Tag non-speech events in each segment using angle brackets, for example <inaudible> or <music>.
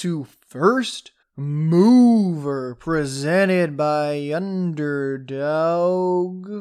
To First Mover, presented by Underdog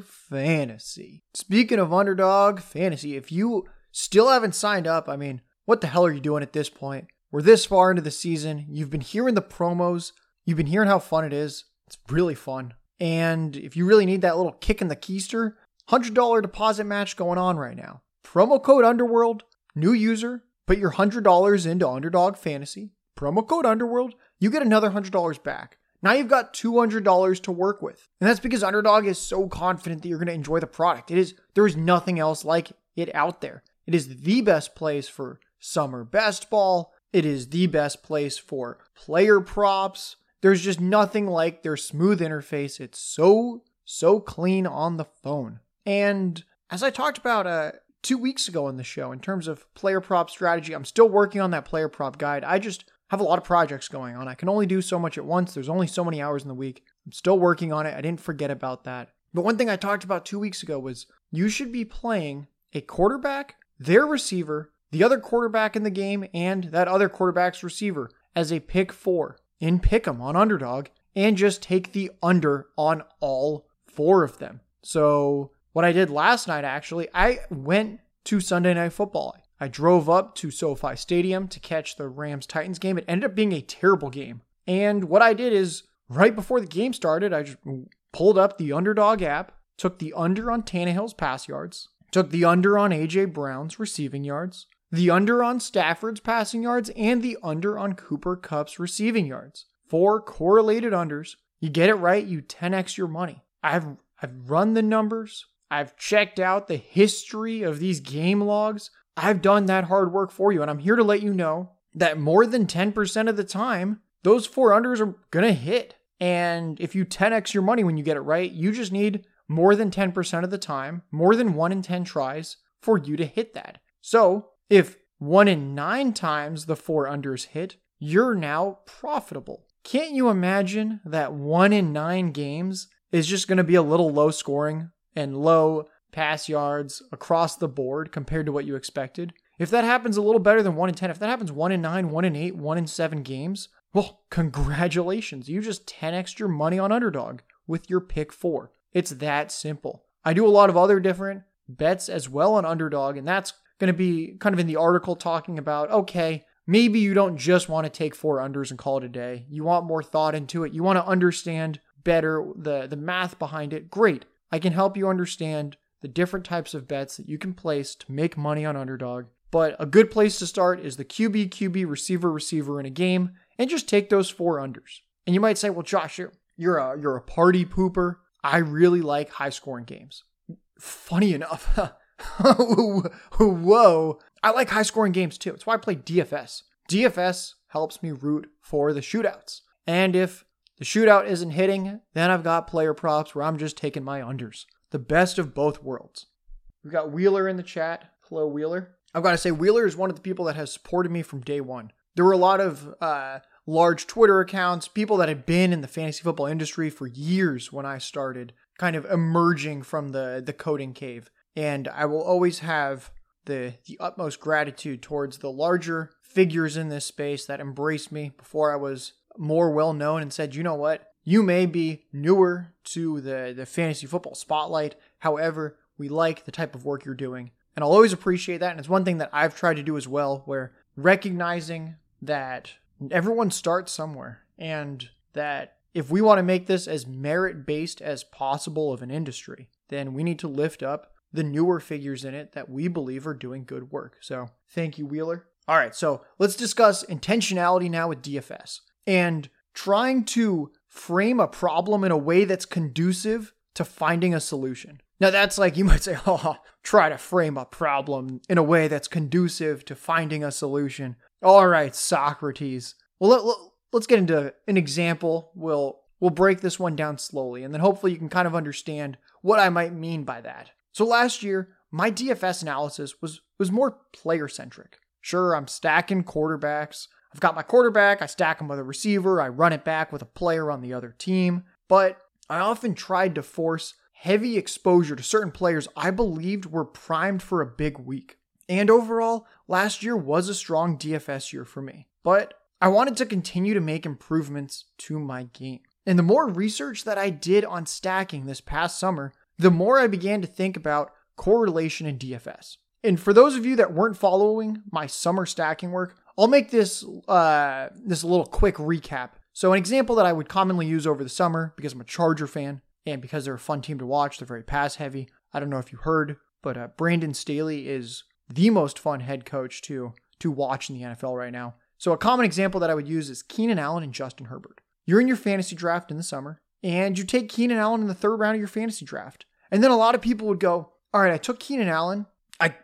Fantasy. Speaking of Underdog Fantasy, if you still haven't signed up, I mean, what the hell are you doing at this point? We're this far into the season. You've been hearing the promos, you've been hearing how fun it is. It's really fun. And if you really need that little kick in the keister, $100 deposit match going on right now. Promo code Underworld, new user, put your $100 into Underdog Fantasy. Promo code Underworld, you get another $100 back. Now you've got $200 to work with. And that's because Underdog is so confident that you're going to enjoy the product. It is there is nothing else like it out there. It is the best place for summer best ball. It is the best place for player props. There's just nothing like their smooth interface. It's so so clean on the phone. And as I talked about uh, two weeks ago on the show, in terms of player prop strategy, I'm still working on that player prop guide. I just have a lot of projects going on. I can only do so much at once. There's only so many hours in the week. I'm still working on it. I didn't forget about that. But one thing I talked about two weeks ago was you should be playing a quarterback, their receiver, the other quarterback in the game, and that other quarterback's receiver as a pick four in Pick'em on underdog, and just take the under on all four of them. So what I did last night, actually, I went to Sunday Night Football. I drove up to SoFi Stadium to catch the Rams Titans game. It ended up being a terrible game. And what I did is, right before the game started, I just pulled up the underdog app, took the under on Tannehill's pass yards, took the under on AJ Brown's receiving yards, the under on Stafford's passing yards, and the under on Cooper Kupp's receiving yards. Four correlated unders. You get it right, you 10x your money. I've I've run the numbers. I've checked out the history of these game logs. I've done that hard work for you, and I'm here to let you know that more than 10% of the time, those four unders are going to hit. And if you 10x your money when you get it right, you just need more than 10% of the time, more than one in 10 tries for you to hit that. So if one in nine times the four unders hit, you're now profitable. Can't you imagine that one in nine games is just going to be a little low scoring and low pass yards across the board compared to what you expected. If that happens a little better than 1 in 10, if that happens 1 in 9, 1 in 8, 1 in 7 games, well, <laughs> congratulations. You just 10 extra money on underdog with your pick 4. It's that simple. I do a lot of other different bets as well on underdog, and that's going to be kind of in the article talking about okay, maybe you don't just want to take four unders and call it a day. You want more thought into it. You want to understand better the, the math behind it. Great. I can help you understand the different types of bets that you can place to make money on underdog. But a good place to start is the QB, QB, receiver, receiver in a game, and just take those four unders. And you might say, well, Josh, you're, a you're a party pooper. I really like high scoring games. Funny enough, <laughs> whoa, I like high scoring games too. It's why I play DFS. DFS helps me root for the shootouts. And if the shootout isn't hitting, then I've got player props where I'm just taking my unders. The best of both worlds. We've got Wheeler in the chat. Hello, Wheeler. I've got to say, Wheeler is one of the people that has supported me from day one. There were a lot of uh, large Twitter accounts, people that had been in the fantasy football industry for years when I started, kind of emerging from the, the coding cave. And I will always have the, the utmost gratitude towards the larger figures in this space that embraced me before I was more well known and said, you know what? You may be newer to the, the fantasy football spotlight. However, we like the type of work you're doing. And I'll always appreciate that. And it's one thing that I've tried to do as well, where recognizing that everyone starts somewhere and that if we want to make this as merit based as possible of an industry, then we need to lift up the newer figures in it that we believe are doing good work. So thank you, Wheeler. All right, so let's discuss intentionality now with DFS and trying to frame a problem in a way that's conducive to finding a solution. Now, that's like you might say, <laughs> oh, try to frame a problem in a way that's conducive to finding a solution. All right, Socrates. Well, let, let, let's get into an example. We'll we'll break this one down slowly, and then hopefully you can kind of understand what I might mean by that. So last year, my DFS analysis was was more player centric. Sure, I'm stacking quarterbacks. I've got my quarterback, I stack him with a receiver, I run it back with a player on the other team, but I often tried to force heavy exposure to certain players I believed were primed for a big week. And overall, last year was a strong DFS year for me. But I wanted to continue to make improvements to my game. And the more research that I did on stacking this past summer, the more I began to think about correlation in DFS. And for those of you that weren't following my summer stacking work, I'll make this uh, this a little quick recap. So an example that I would commonly use over the summer because I'm a Charger fan and because they're a fun team to watch, they're very pass heavy. I don't know if you heard, but uh, Brandon Staley is the most fun head coach to to watch in the NFL right now. So a common example that I would use is Keenan Allen and Justin Herbert. You're in your fantasy draft in the summer, and you take Keenan Allen in the third round of your fantasy draft. And then a lot of people would go, All right, I took Keenan Allen. I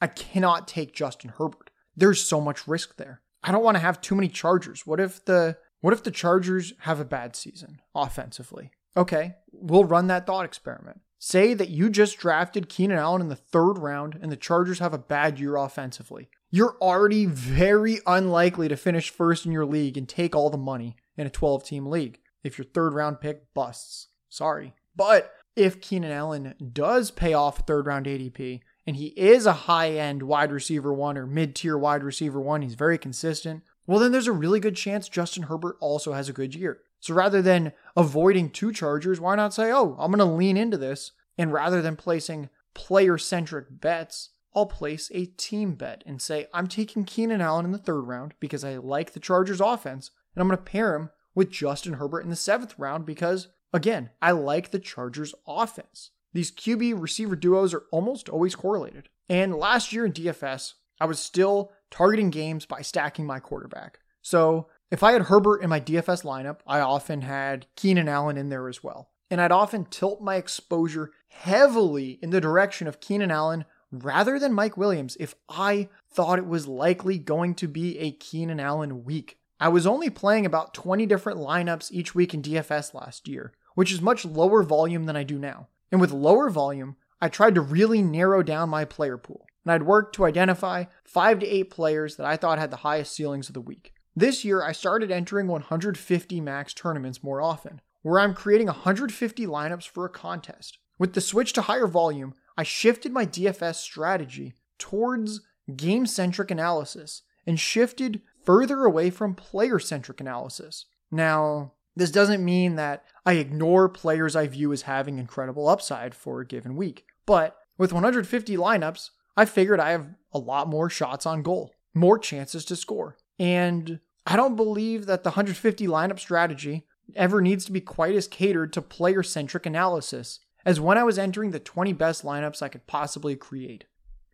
I cannot take Justin Herbert. There's so much risk there. I don't want to have too many Chargers. What if the what if the Chargers have a bad season offensively? Okay, we'll run that thought experiment. Say that you just drafted Keenan Allen in the third round and the Chargers have a bad year offensively you're already very unlikely to finish first in your league and take all the money in a 12 team league if your third round pick busts. Sorry. But if Keenan Allen does pay off third round ADP and he is a high end wide receiver one or mid tier wide receiver one, he's very consistent, well, then there's a really good chance Justin Herbert also has a good year. So rather than avoiding two Chargers, why not say, oh, I'm going to lean into this? And rather than placing player centric bets, I'll place a team bet and say, I'm taking Keenan Allen in the third round because I like the Chargers offense, and I'm going to pair him with Justin Herbert in the seventh round because, again, I like the Chargers offense. These QB receiver duos are almost always correlated. And last year in DFS, I was still targeting games by stacking my quarterback. So if I had Herbert in my DFS lineup, I often had Keenan Allen in there as well. And I'd often tilt my exposure heavily in the direction of Keenan Allen rather than Mike Williams if I thought it was likely going to be a Keenan Allen week. I was only playing about 20 different lineups each week in DFS last year, which is much lower volume than I do now. And with lower volume, I tried to really narrow down my player pool, and I'd worked to identify five to eight players that I thought had the highest ceilings of the week. This year, I started entering 150 max tournaments more often, where I'm creating 150 lineups for a contest. With the switch to higher volume, I shifted my DFS strategy towards game centric analysis and shifted further away from player centric analysis. Now, this doesn't mean that I ignore players I view as having incredible upside for a given week, but with 150 lineups, I figured I have a lot more shots on goal, more chances to score. And I don't believe that the 150 lineup strategy ever needs to be quite as catered to player centric analysis as when I was entering the 20 best lineups I could possibly create.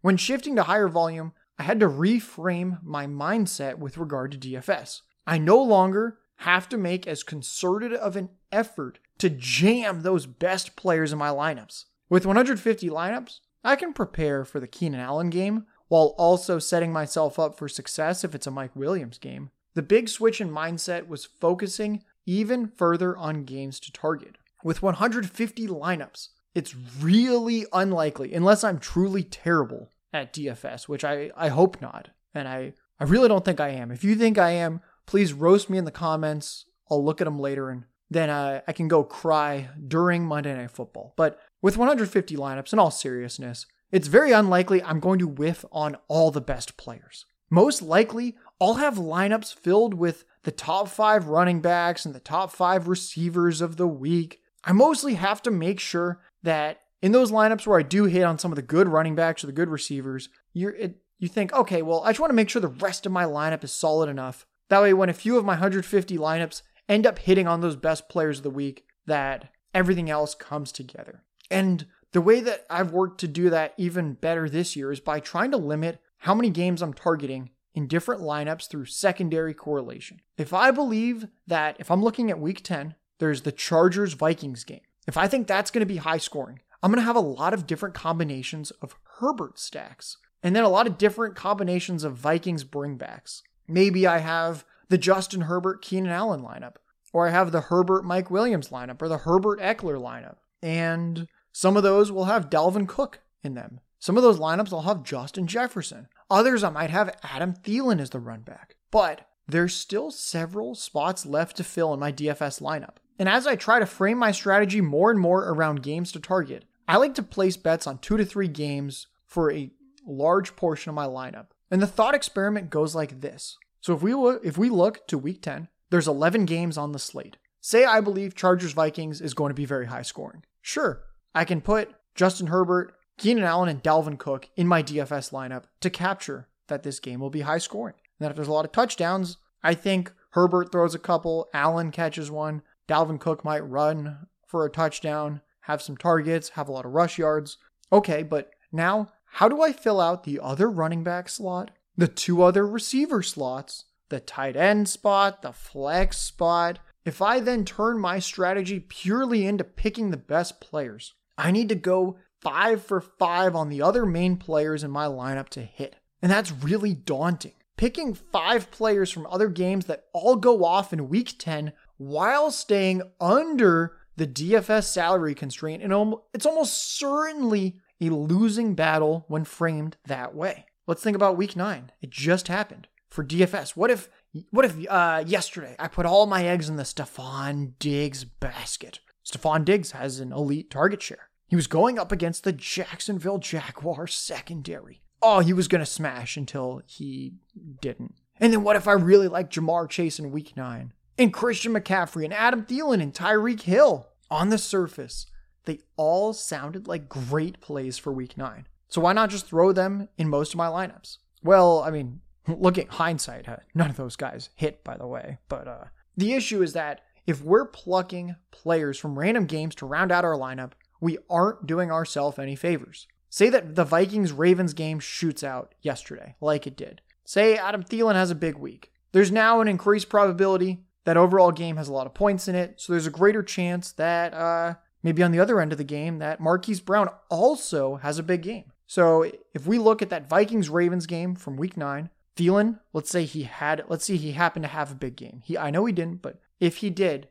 When shifting to higher volume, I had to reframe my mindset with regard to DFS. I no longer have to make as concerted of an effort to jam those best players in my lineups. With 150 lineups, I can prepare for the Keenan Allen game while also setting myself up for success if it's a Mike Williams game. The big switch in mindset was focusing even further on games to target with 150 lineups, it's really unlikely, unless I'm truly terrible at DFS, which I, I hope not. And I, I really don't think I am. If you think I am, please roast me in the comments. I'll look at them later and then uh, I can go cry during Monday Night Football. But with 150 lineups, in all seriousness, it's very unlikely I'm going to whiff on all the best players. Most likely, I'll have lineups filled with the top five running backs and the top five receivers of the week, I mostly have to make sure that in those lineups where I do hit on some of the good running backs or the good receivers, it, you think, okay, well, I just want to make sure the rest of my lineup is solid enough. That way, when a few of my 150 lineups end up hitting on those best players of the week, that everything else comes together. And the way that I've worked to do that even better this year is by trying to limit how many games I'm targeting in different lineups through secondary correlation. If I believe that if I'm looking at week 10 there's the Chargers Vikings game. If I think that's going to be high scoring, I'm going to have a lot of different combinations of Herbert stacks and then a lot of different combinations of Vikings bringbacks. Maybe I have the Justin Herbert Keenan Allen lineup, or I have the Herbert Mike Williams lineup, or the Herbert Ekeler lineup. And some of those will have Dalvin Cook in them. Some of those lineups I'll have Justin Jefferson. Others I might have Adam Thielen as the run back. But there's still several spots left to fill in my DFS lineup. And as I try to frame my strategy more and more around games to target, I like to place bets on two to three games for a large portion of my lineup. And the thought experiment goes like this So if we look, if we look to week 10, there's 11 games on the slate. Say I believe Chargers Vikings is going to be very high scoring. Sure, I can put Justin Herbert, Keenan Allen, and Dalvin Cook in my DFS lineup to capture that this game will be high scoring. And if there's a lot of touchdowns, I think Herbert throws a couple, Allen catches one, Dalvin Cook might run for a touchdown, have some targets, have a lot of rush yards. Okay, but now how do I fill out the other running back slot, the two other receiver slots, the tight end spot, the flex spot? If I then turn my strategy purely into picking the best players, I need to go five for five on the other main players in my lineup to hit. And that's really daunting. Picking five players from other games that all go off in week 10 while staying under the DFS salary constraint, and it's almost certainly a losing battle when framed that way. Let's think about week nine. It just happened for DFS. What if what if uh, yesterday I put all my eggs in the Stefon Diggs basket? Stefon Diggs has an elite target share. He was going up against the Jacksonville Jaguars secondary. Oh, he was going to smash until he didn't. And then what if I really like Ja'Marr Chase in week nine? And Christian McCaffrey and Adam Thielen and Tyreek Hill? On the surface, they all sounded like great plays for week nine. So why not just throw them in most of my lineups? Well, I mean, <laughs> looking hindsight, none of those guys hit, by the way. But uh, the issue is that if we're plucking players from random games to round out our lineup, we aren't doing ourselves any favors. Say that the Vikings Ravens game shoots out yesterday, like it did. Say Adam Thielen has a big week. There's now an increased probability that overall game has a lot of points in it, so there's a greater chance that uh, maybe on the other end of the game that Marquise Brown also has a big game. So if we look at that Vikings Ravens game from week nine, Thielen, let's say he had, let's see he happened to have a big game. He, I know he didn't, but if he did,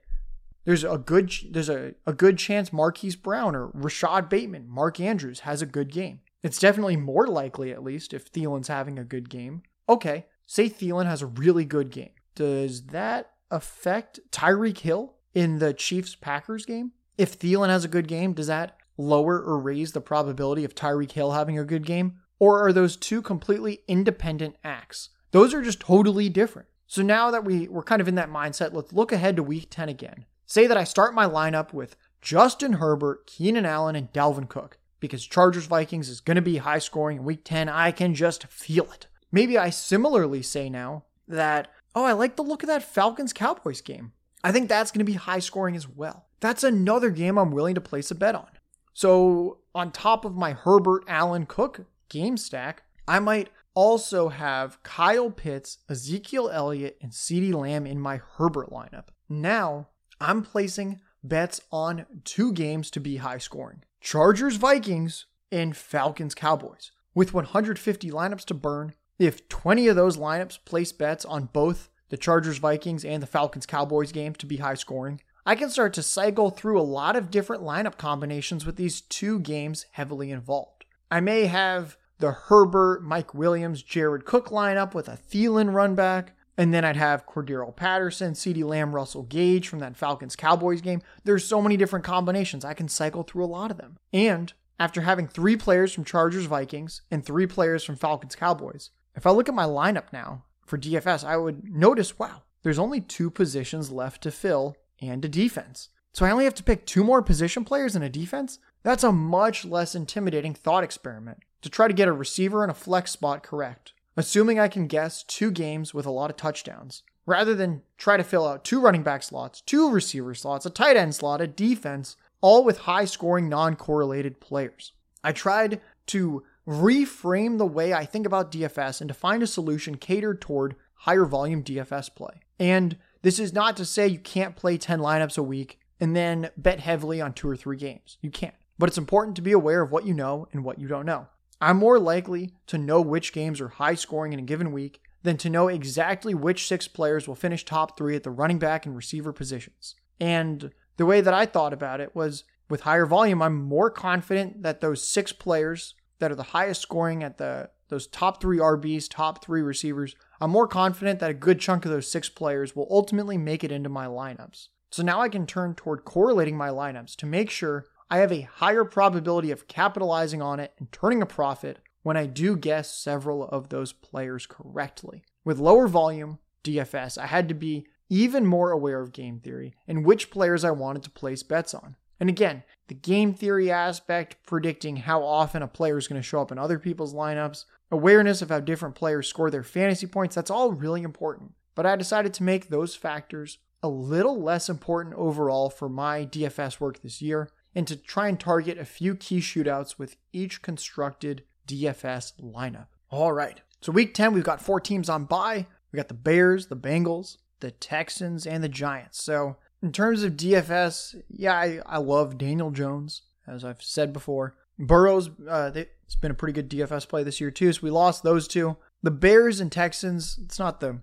there's a good, there's a, a good chance Marquise Brown or Rashod Bateman, Mark Andrews has a good game. It's definitely more likely, at least, if Thielen's having a good game. Okay, say Thielen has a really good game. Does that affect Tyreek Hill in the Chiefs Packers game? If Thielen has a good game, does that lower or raise the probability of Tyreek Hill having a good game? Or are those two completely independent acts? Those are just totally different. So now that we, we're kind of in that mindset, let's look ahead to week 10 again. Say that I start my lineup with Justin Herbert, Keenan Allen, and Dalvin Cook. Because Chargers Vikings is going to be high scoring in week 10. I can just feel it. Maybe I similarly say now that Oh, I like the look of that Falcons Cowboys game. I think that's going to be high scoring as well. That's another game I'm willing to place a bet on. So, on top of my Herbert Allen Cook game stack, I might also have Kyle Pitts, Ezekiel Elliott, and CeeDee Lamb in my Herbert lineup. Now, I'm placing bets on two games to be high scoring Chargers Vikings and Falcons Cowboys. With 150 lineups to burn, if 20 of those lineups place bets on both the Chargers Vikings and the Falcons Cowboys games to be high scoring, I can start to cycle through a lot of different lineup combinations with these two games heavily involved. I may have the Herbert, Mike Williams, Jared Cook lineup with a Thielen run back, and then I'd have Cordarrelle Patterson, CeeDee Lamb, Russell Gage from that Falcons Cowboys game. There's so many different combinations. I can cycle through a lot of them. And after having three players from Chargers Vikings and three players from Falcons Cowboys, if I look at my lineup now for DFS, I would notice wow, there's only two positions left to fill and a defense. So I only have to pick two more position players in a defense? That's a much less intimidating thought experiment to try to get a receiver and a flex spot correct, assuming I can guess two games with a lot of touchdowns, rather than try to fill out two running back slots, two receiver slots, a tight end slot, a defense, all with high scoring non correlated players. I tried to reframe the way I think about DFS and to find a solution catered toward higher volume DFS play. And this is not to say you can't play 10 lineups a week and then bet heavily on two or three games. You can't. But it's important to be aware of what you know and what you don't know. I'm more likely to know which games are high scoring in a given week than to know exactly which six players will finish top three at the running back and receiver positions. And the way that I thought about it was with higher volume, I'm more confident that those six players that are the highest scoring at the those top three RBs, top three receivers, I'm more confident that a good chunk of those six players will ultimately make it into my lineups. So now I can turn toward correlating my lineups to make sure I have a higher probability of capitalizing on it and turning a profit when I do guess several of those players correctly. with lower volume DFS, I had to be even more aware of game theory and which players I wanted to place bets on. And again, the game theory aspect, predicting how often a player is going to show up in other people's lineups, awareness of how different players score their fantasy points, that's all really important. But I decided to make those factors a little less important overall for my DFS work this year and to try and target a few key shootouts with each constructed DFS lineup. All right. So week 10, we've got four teams on bye. We got the Bears, the Bengals, the Texans, and the Giants. So in terms of DFS, yeah, I, I love Daniel Jones, as I've said before. Burrow's, uh, it's been a pretty good DFS play this year too. So we lost those two. The Bears and Texans, it's not the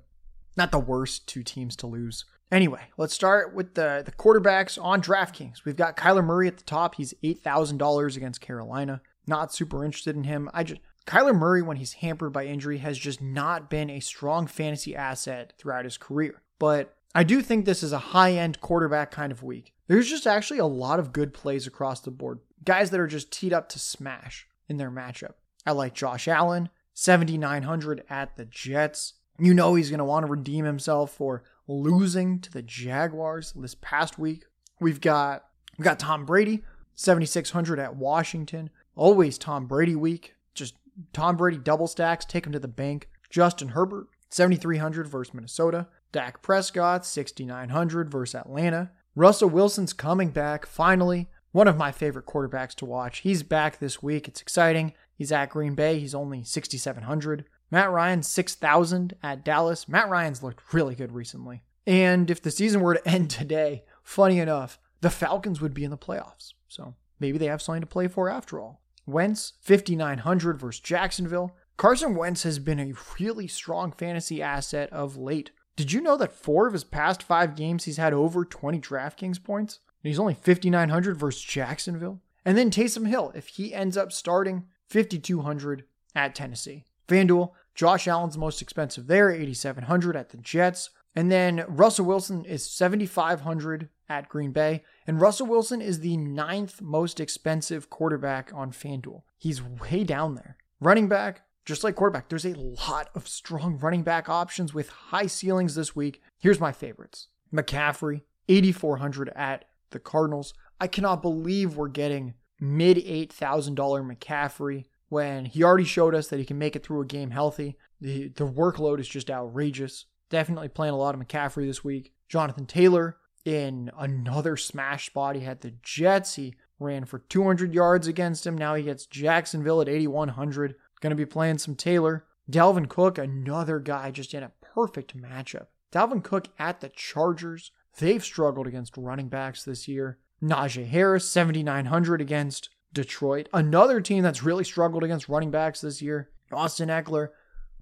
not the worst two teams to lose. Anyway, let's start with the, the quarterbacks on DraftKings. We've got Kyler Murray at the top. He's $8,000 against Carolina. Not super interested in him. I just Kyler Murray, when he's hampered by injury, has just not been a strong fantasy asset throughout his career. But I do think this is a high end quarterback kind of week. There's just actually a lot of good plays across the board. Guys that are just teed up to smash in their matchup. I like Josh Allen, 7,900 at the Jets. You know he's going to want to redeem himself for losing to the Jaguars this past week. We've got we got Tom Brady, 7600 at Washington. Always Tom Brady week. Just Tom Brady double stacks, take him to the bank. Justin Herbert, 7300 versus Minnesota. Dak Prescott, 6900 versus Atlanta. Russell Wilson's coming back finally. One of my favorite quarterbacks to watch. He's back this week. It's exciting. He's at Green Bay. He's only 6700. Matt Ryan, 6,000 at Dallas. Matt Ryan's looked really good recently. And if the season were to <laughs> end today, funny enough, the Falcons would be in the playoffs. So maybe they have something to play for after all. Wentz, 5,900 versus Jacksonville. Carson Wentz has been a really strong fantasy asset of late. Did you know that four of his past five games he's had over 20 DraftKings points? And he's only 5,900 versus Jacksonville. And then Taysom Hill, if he ends up starting, 5,200 at Tennessee. FanDuel, Josh Allen's most expensive there, 8,700 at the Jets. And then Russell Wilson is 7,500 at Green Bay. And Russell Wilson is the ninth most expensive quarterback on FanDuel. He's way down there. Running back, just like quarterback, there's a lot of strong running back options with high ceilings this week. Here's my favorites McCaffrey, 8,400 at the Cardinals. I cannot believe we're getting mid $8,000 McCaffrey when he already showed us that he can make it through a game healthy. The, the workload is just outrageous. Definitely playing a lot of McCaffrey this week. Jonathan Taylor in another smash spot. He had the Jets. He ran for 200 yards against him. Now he gets Jacksonville at 8,100. Going to be playing some Taylor. Dalvin Cook, another guy just in a perfect matchup. Dalvin Cook at the Chargers. They've struggled against running backs this year. Najee Harris, 7,900 against Detroit. Another team that's really struggled against running backs this year. Austin Ekeler,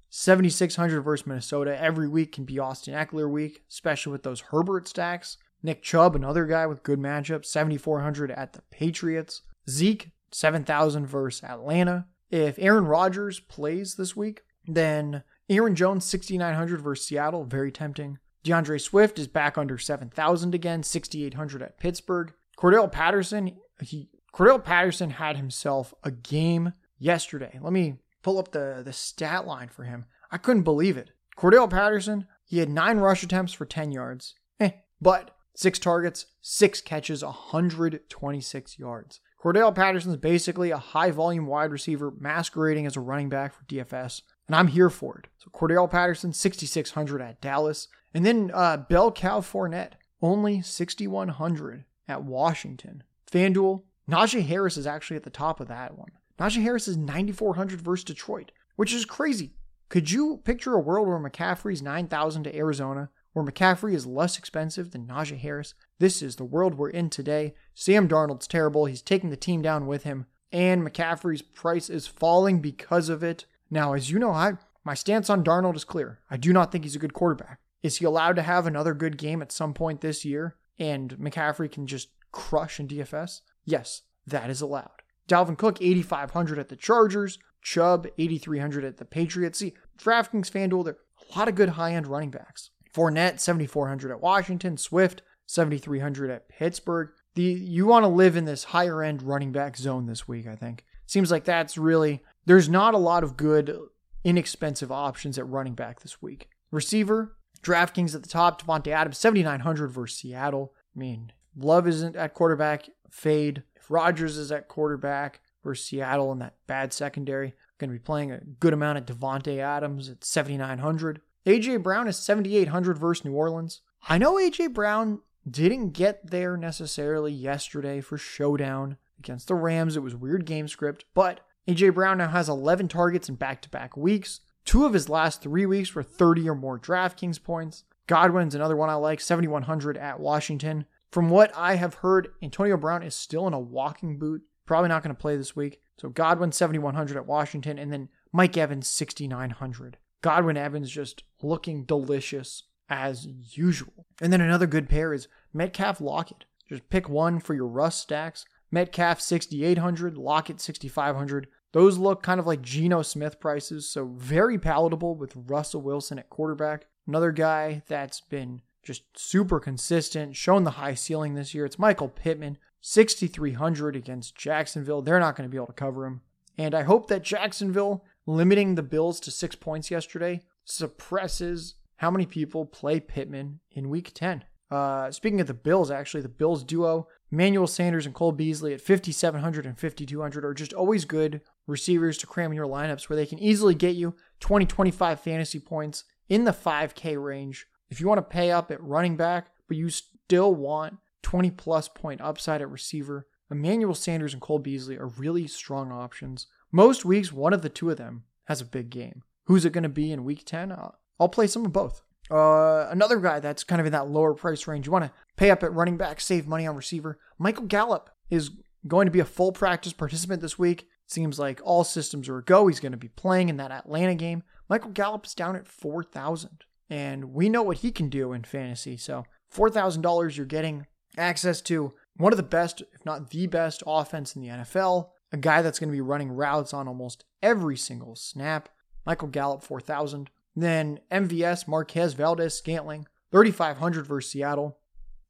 7,600 versus Minnesota. Every week can be Austin Ekeler week, especially with those Herbert stacks. Nick Chubb, another guy with good matchups, 7,400 at the Patriots. Zeke, 7,000 versus Atlanta. If Aaron Rodgers plays this week, then Aaron Jones, 6,900 versus Seattle, very tempting. DeAndre Swift is back under 7,000 again, 6,800 at Pittsburgh. Cordell Patterson, he Cordarrelle Patterson had himself a game yesterday. Let me pull up the, the stat line for him. I couldn't believe it. Cordell Patterson, he had nine rush attempts for 10 yards. Eh, but six targets, six catches, 126 yards. Cordarrelle Patterson is basically a high volume wide receiver masquerading as a running back for DFS, and I'm here for it. So Cordell Patterson, 6,600 at Dallas. And then uh, Bell Cow Fournette, only 6,100 at Washington. FanDuel, Najee Harris is actually at the top of that one. Najee Harris is 9,400 versus Detroit, which is crazy. Could you picture a world where McCaffrey's 9,000 to Arizona, where McCaffrey is less expensive than Najee Harris? This is the world we're in today. Sam Darnold's terrible. He's taking the team down with him, and McCaffrey's price is falling because of it. Now, as you know, I my stance on Darnold is clear. I do not think he's a good quarterback. Is he allowed to have another good game at some point this year and McCaffrey can just crush in DFS? Yes, that is allowed. Dalvin Cook, 8,500 at the Chargers. Chubb, 8,300 at the Patriots. See, DraftKings, FanDuel, there are a lot of good high end running backs. Fournette, 7,400 at Washington. Swift, 7,300 at Pittsburgh. The You want to live in this higher end running back zone this week, I think. Seems like that's really, there's not a lot of good inexpensive options at running back this week. Receiver, DraftKings at the top, Davante Adams, 7,900 versus Seattle. I mean, Love isn't at quarterback, fade. If Rodgers is at quarterback versus Seattle in that bad secondary, going to be playing a good amount of Davante Adams at 7,900. AJ Brown is 7,800 versus New Orleans. I know AJ Brown didn't get there necessarily yesterday for showdown against the Rams. It was weird game script, but AJ Brown now has 11 targets in back to back weeks. Two of his last three weeks were 30 or more DraftKings points. Godwin's another one I like, 7,100 at Washington. From what I have heard, Antonio Brown is still in a walking boot. Probably not going to play this week. So Godwin 7,100 at Washington, and then Mike Evans 6,900. Godwin Evans just looking delicious as usual. And then another good pair is Metcalf Lockett. Just pick one for your Russ stacks. Metcalf 6,800, Lockett 6,500. Those look kind of like Geno Smith prices, so very palatable with Russell Wilson at quarterback. Another guy that's been just super consistent, shown the high ceiling this year. It's Michael Pittman, 6,300 against Jacksonville. They're not going to be able to cover him. And I hope that Jacksonville limiting the Bills to six points yesterday suppresses how many people play Pittman in week 10. Uh, speaking of the Bills, actually, the Bills duo, Manuel Sanders and Cole Beasley at 5,700 and 5,200 are just always good receivers to cram your lineups where they can easily get you 20, 25 fantasy points in the 5K range. If you want to pay up at running back, but you still want 20 plus point upside at receiver, Emmanuel Sanders and Cole Beasley are really strong options. Most weeks, one of the two of them has a big game. Who's it going to be in week 10? Uh, I'll play some of both. Uh, another guy that's kind of in that lower price range. You want to pay up at running back, save money on receiver. Michael Gallup is going to be a full practice participant this week. Seems like all systems are a go. He's going to be playing in that Atlanta game. Michael Gallup is down at 4,000, and we know what he can do in fantasy. So, $4,000, you're getting access to one of the best, if not the best, offense in the NFL. A guy that's going to be running routes on almost every single snap. Michael Gallup, 4,000. Then MVS, Marquez, Valdes, Scantling, 3,500 versus Seattle.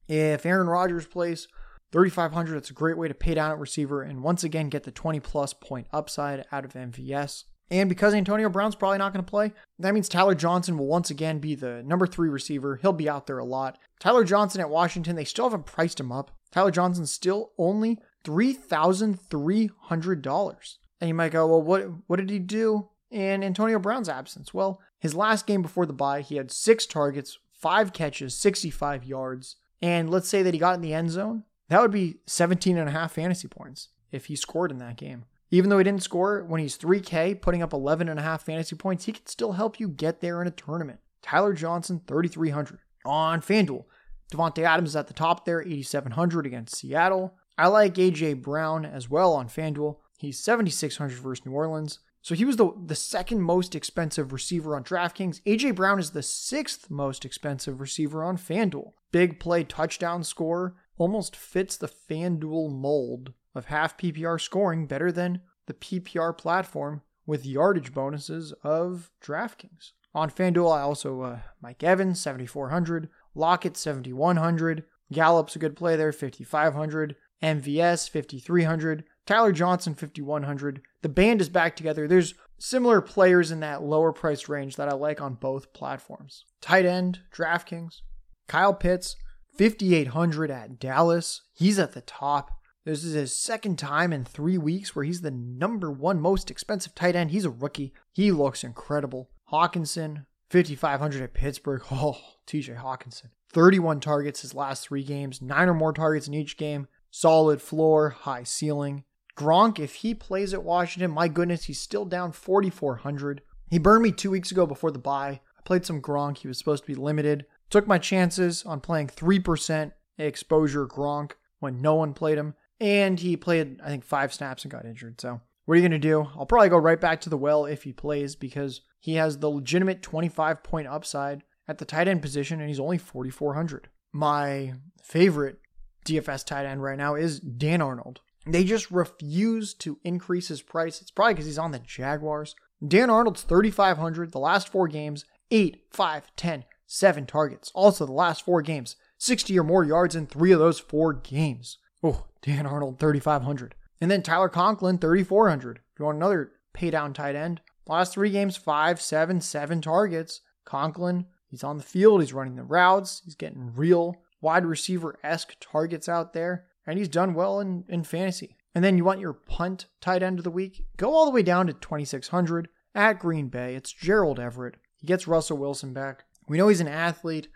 If Aaron Rodgers plays, 3,500, it's a great way to pay down at receiver and once again get the 20 plus point upside out of MVS. And because Antonio Brown's probably not going to play, that means Tyler Johnson will once again be the number three receiver. He'll be out there a lot. Tyler Johnson at Washington, they still haven't priced him up. Tyler Johnson's still only $3,300. And you might go, well, what, what did he do in Antonio Brown's absence? Well, his last game before the bye, he had six targets, five catches, 65 yards. And let's say that he got in the end zone, that would be 17 and a half fantasy points if he scored in that game. Even though he didn't score, when he's 3K, putting up 11 and a half fantasy points, he can still help you get there in a tournament. Tyler Johnson, 3,300. On FanDuel, Davante Adams is at the top there, 8,700 against Seattle. I like AJ Brown as well on FanDuel. He's 7,600 versus New Orleans. So he was the, the second most expensive receiver on DraftKings. AJ Brown is the sixth most expensive receiver on FanDuel. Big play touchdown score almost fits the FanDuel mold of half PPR scoring better than the PPR platform with yardage bonuses of DraftKings. On FanDuel, I also uh, Mike Evans 7400, Lockett 7100, Gallup's a good play there 5500, MVS 5300, Tyler Johnson 5100. The band is back together. There's similar players in that lower price range that I like on both platforms. Tight end, DraftKings, Kyle Pitts 5800 at Dallas. He's at the top. This is his second time in three weeks where he's the number one most expensive tight end. He's a rookie. He looks incredible. Hockenson, 5,500 at Pittsburgh. <laughs> Oh, TJ Hockenson. 31 targets his last three games, nine or more targets in each game. Solid floor, high ceiling. Gronk, if he plays at Washington, my goodness, he's still down 4,400. He burned me two weeks ago before the bye. I played some Gronk. He was supposed to be limited. Took my chances on playing 3% exposure Gronk when no one played him. And he played, I think, five snaps and got injured. So, what are you going to do? I'll probably go right back to the well if he plays because he has the legitimate 25 point upside at the tight end position and he's only 4,400. My favorite DFS tight end right now is Dan Arnold. They just refuse to increase his price. It's probably because he's on the Jaguars. Dan Arnold's 3,500. The last four games, 8, 5, 10, 7 targets. Also, the last four games, 60 or more yards in three of those four games. Oh, Dan Arnold, 3,500. And then Tyler Conklin, 3,400. If you want another pay down tight end, Last three games, five, seven, seven targets. Conklin, he's on the field, he's running the routes, he's getting real wide receiver esque targets out there, and he's done well in, in fantasy. And then you want your punt tight end of the week? Go all the way down to 2,600 at Green Bay. It's Gerald Everett. He gets Russell Wilson back. We know he's an athlete.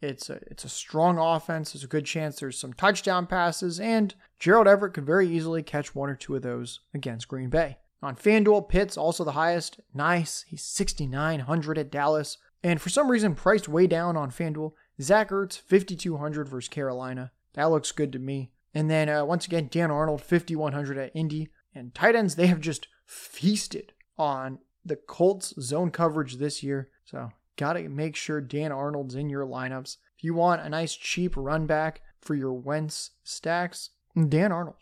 It's a, it's a strong offense. There's a good chance there's some touchdown passes, and Gerald Everett could very easily catch one or two of those against Green Bay. On FanDuel, Pitts also the highest. Nice. He's 6,900 at Dallas. And for some reason, priced way down on FanDuel. Zach Ertz, 5,200 versus Carolina. That looks good to me. And then uh, once again, Dan Arnold, 5,100 at Indy. And tight ends, they have just feasted on the Colts zone coverage this year. So got to make sure Dan Arnold's in your lineups. If you want a nice cheap run back for your Wentz stacks, Dan Arnold.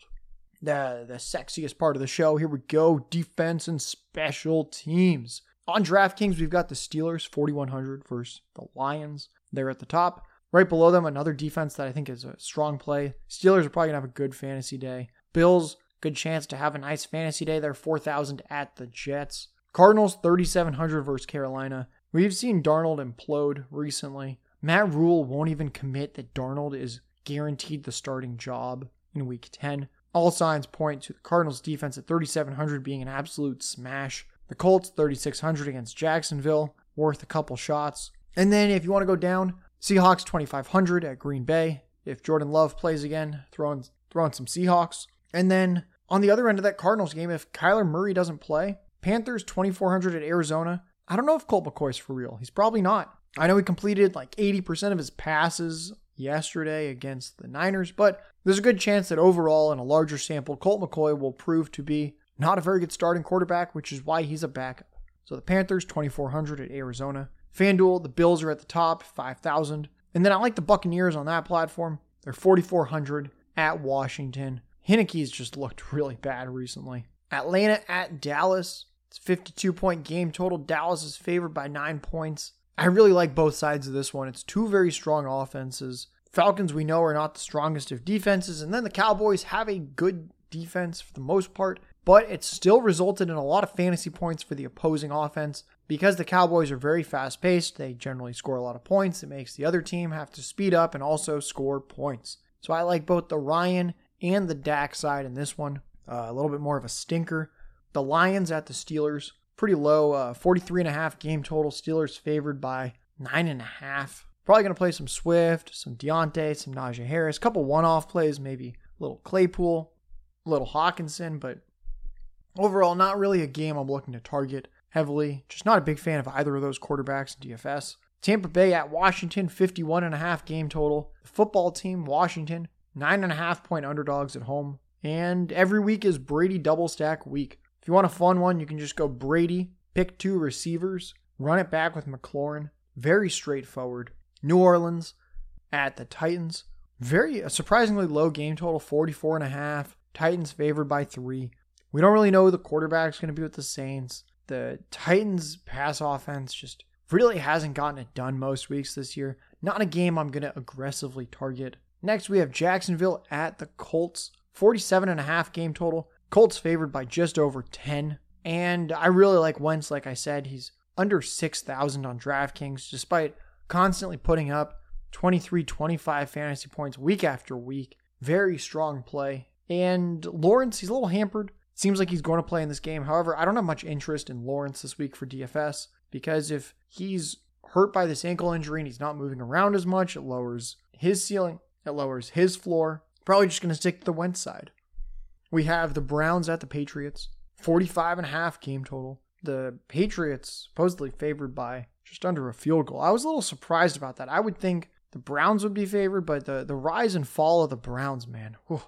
The, the sexiest part of the show. Here we go defense and special teams. On DraftKings, we've got the Steelers, 4,100 versus the Lions. They're at the top. Right below them, another defense that I think is a strong play. Steelers are probably going to have a good fantasy day. Bills, good chance to have a nice fantasy day. They're 4,000 at the Jets. Cardinals, 3,700 versus Carolina. We've seen Darnold implode recently. Matt Rhule won't even commit that Darnold is guaranteed the starting job in week 10. All signs point to the Cardinals defense at 3,700 being an absolute smash. The Colts, 3,600 against Jacksonville, worth a couple shots. And then if you want to go down, Seahawks 2,500 at Green Bay. If Jordan Love plays again, throwing throwing some Seahawks. And then on the other end of that Cardinals game, if Kyler Murray doesn't play, Panthers 2,400 at Arizona. I don't know if Colt McCoy's for real. He's probably not. I know he completed like 80% of his passes yesterday against the Niners, but there's a good chance that overall, in a larger sample, Colt McCoy will prove to be not a very good starting quarterback, which is why he's a backup. So the Panthers 2,400 at Arizona. FanDuel, the Bills are at the top, 5,000. And then I like the Buccaneers on that platform. They're 4,400 at Washington. Heinicke's just looked <laughs> really bad recently. Atlanta at Dallas. It's 52 point game total. Dallas is favored by nine points. I really like both sides of this one. It's two very strong offenses. Falcons, we know, are not the strongest of defenses. And then the Cowboys have a good defense for the most part, but it still resulted in a lot of fantasy points for the opposing offense. Because the Cowboys are very fast paced, they generally score a lot of points. It makes the other team have to speed up and also score points. So I like both the Ryan and the Dak side in this one. Uh, a little bit more of a stinker. The Lions at the Steelers, pretty low, uh, 43 and a half game total. Steelers favored by nine and a half. Probably going to play some Swift, some Diontae, some Najee Harris, a couple one-off plays, maybe a little Claypool, a little Hockenson, but overall, not really a game I'm looking to target heavily. Just not a big fan of either of those quarterbacks in DFS. Tampa Bay at Washington, 51 and a half game total. The football team, Washington, nine and a half point underdogs at home. And every week is Brady double stack week. If you want a fun one, you can just go Brady, pick two receivers, run it back with McLaurin. Very straightforward. New Orleans at the Titans. Very a surprisingly low game total, 44 and a half. Titans favored by three. We don't really know who the quarterback's going to be with the Saints the Titans pass offense just really hasn't gotten it done most weeks this year. Not a game I'm going to aggressively target. Next, we have Jacksonville at the Colts. 47 and a half game total. Colts favored by just over 10. And I really like Wentz, like I said. He's under 6,000 on DraftKings, despite constantly putting up 23, 25 fantasy points week after week. Very strong play. And Lawrence, he's a little hampered Seems like he's going to play in this game. However, I don't have much interest in Lawrence this week for DFS because if he's hurt by this ankle injury and he's not moving around as much, it lowers his ceiling, it lowers his floor. Probably just going to stick to the Wentz side. We have the Browns at the Patriots, 45 and a half game total. The Patriots supposedly favored by just under a field goal. I was a little surprised about that. I would think the Browns would be favored, but the, the rise and fall of the Browns, man. Whew,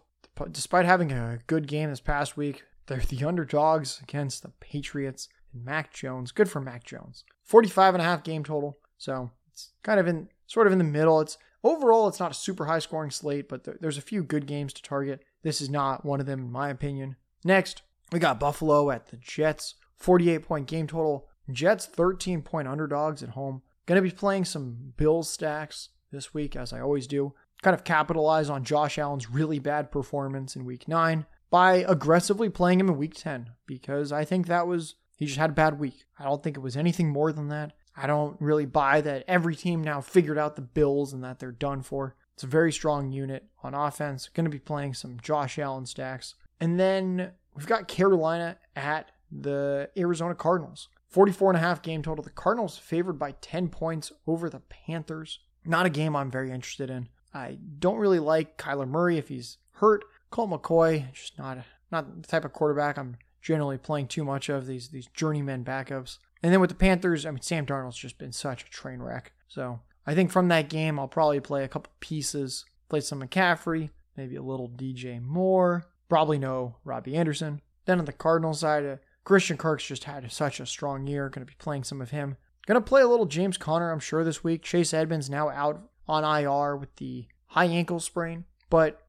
despite having a good game this past week, they're the underdogs against the Patriots and Mac Jones. Good for Mac Jones. 45 and a half game total. So it's kind of in sort of in the middle. It's overall it's not a super high scoring slate, but there's a few good games to target. This is not one of them in my opinion. Next, we got Buffalo at the Jets. 48 point game total. Jets 13 point underdogs at home. Going to be playing some Bills stacks this week, as I always do. Kind of capitalize on Josh Allen's really bad performance in week nine by aggressively playing him in week 10 because I think that was He just had a bad week. I don't think it was anything more than that. I don't really buy that every team now figured out the Bills and that they're done for. It's a very strong unit on offense. Going to be playing some Josh Allen stacks. And then we've got Carolina at the Arizona Cardinals. 44 and a half game total. The Cardinals favored by 10 points over the Panthers. Not a game I'm very interested in. I don't really like Kyler Murray if he's hurt. Colt McCoy, just not not the type of quarterback I'm generally playing too much of these these journeyman backups. And then with the Panthers, I mean Sam Darnold's just been such a train wreck. So I think from that game I'll probably play a couple pieces, play some McCaffrey, maybe a little DJ Moore, probably no Robbie Anderson. Then on the Cardinal side, uh, Christian Kirk's just had such a strong year. Going to be playing some of him. Going to play a little James Conner, I'm sure, this week. Chase Edmonds now out on IR with the high ankle sprain. But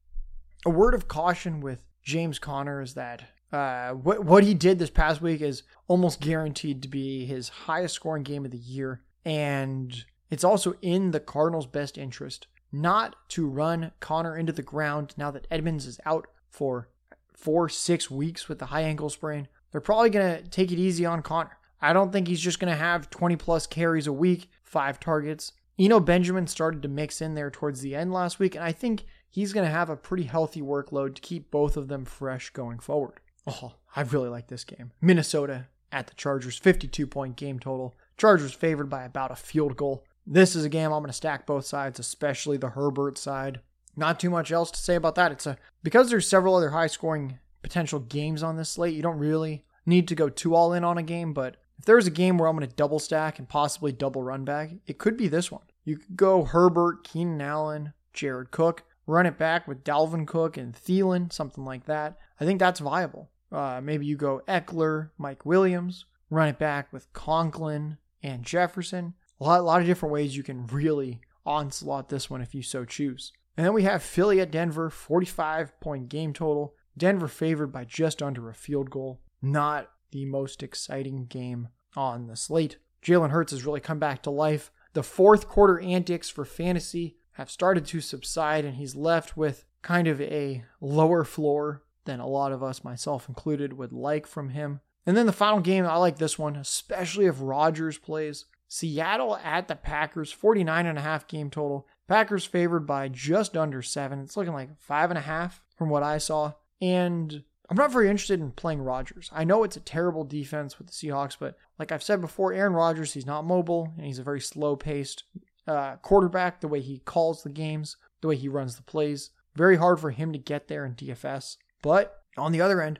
a word of caution with James Conner is that uh, what what he did this past week is almost guaranteed to be his highest scoring game of the year, and it's also in the Cardinals' best interest not to run Conner into the ground now that Edmonds is out for four six weeks with the high ankle sprain. They're probably gonna take it easy on Conner. I don't think he's just gonna have 20 plus carries a week, five targets. Eno Benjamin started to mix in there towards the end last week, and I think he's going to have a pretty healthy workload to keep both of them fresh going forward. Oh, I really like this game. Minnesota at the Chargers, 52 point game total. Chargers favored by about a field goal. This is a game I'm going to stack both sides, especially the Herbert side. Not too much else to say about that. It's a because there's several other high scoring potential games on this slate, you don't really need to go too all in on a game, but if there's a game where I'm going to double stack and possibly double run back, it could be this one. You could go Herbert, Keenan Allen, Jared Cook, run it back with Dalvin Cook and Thielen, something like that. I think that's viable. Uh, maybe you go Ekeler, Mike Williams, run it back with Conklin and Jefferson. A lot, a lot of different ways you can really onslaught this one if you so choose. And then we have Philly at Denver, 45 point game total. Denver favored by just under a field goal. Not the most exciting game on the slate. Jalen Hurts has really come back to life. The fourth quarter antics for fantasy have started to subside, and he's left with kind of a lower floor than a lot of us, myself included, would like from him. And then the final game, I like this one, especially if Rodgers plays. Seattle at the Packers, 49 and a half game total. Packers favored by just under seven. It's looking like five and a half from what I saw. And I'm not very interested in playing Rodgers. I know it's a terrible defense with the Seahawks, but like I've said before, Aaron Rodgers, he's not mobile and he's a very slow paced uh, quarterback. The way he calls the games, the way he runs the plays, very hard for him to get there in DFS. But on the other end,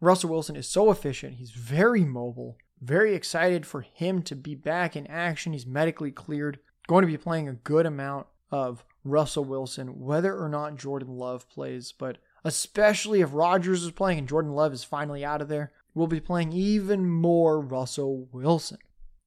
Russell Wilson is so efficient. He's very mobile. Very excited for him to be back in action. He's medically cleared. Going to be playing a good amount of Russell Wilson, whether or not Jordan Love plays. But especially if Rodgers is playing and Jordan Love is finally out of there. We'll be playing even more Russell Wilson.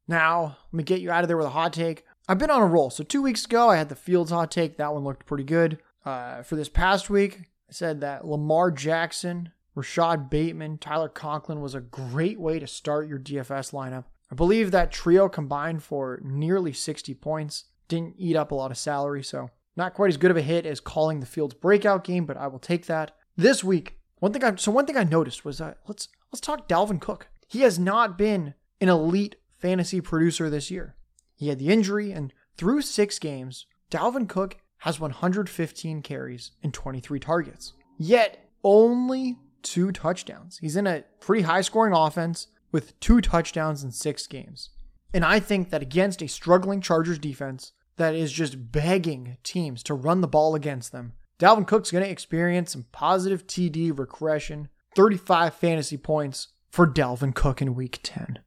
Now, let me get you out of there with a hot take. I've been on a roll. So, two weeks ago, I had the Fields hot take. That one looked pretty good. Uh, for this past week, I said that Lamar Jackson, Rashod Bateman, Tyler Conklin was a great way to start your DFS lineup. I believe that trio combined for nearly 60 points. Didn't eat up a lot of salary, so not quite as good of a hit as calling the Fields breakout game, but I will take that. This week, one thing I so one thing I noticed was that let's let's talk Dalvin Cook. He has not been an elite fantasy producer this year. He had the injury, and through six games, Dalvin Cook has 115 carries and 23 targets. Yet only two touchdowns. He's in a pretty high scoring offense with two touchdowns in six games. And I think that against a struggling Chargers defense, that is just begging teams to run the ball against them. Dalvin Cook's going to experience some positive TD regression, 35 fantasy points for Dalvin Cook in week 10.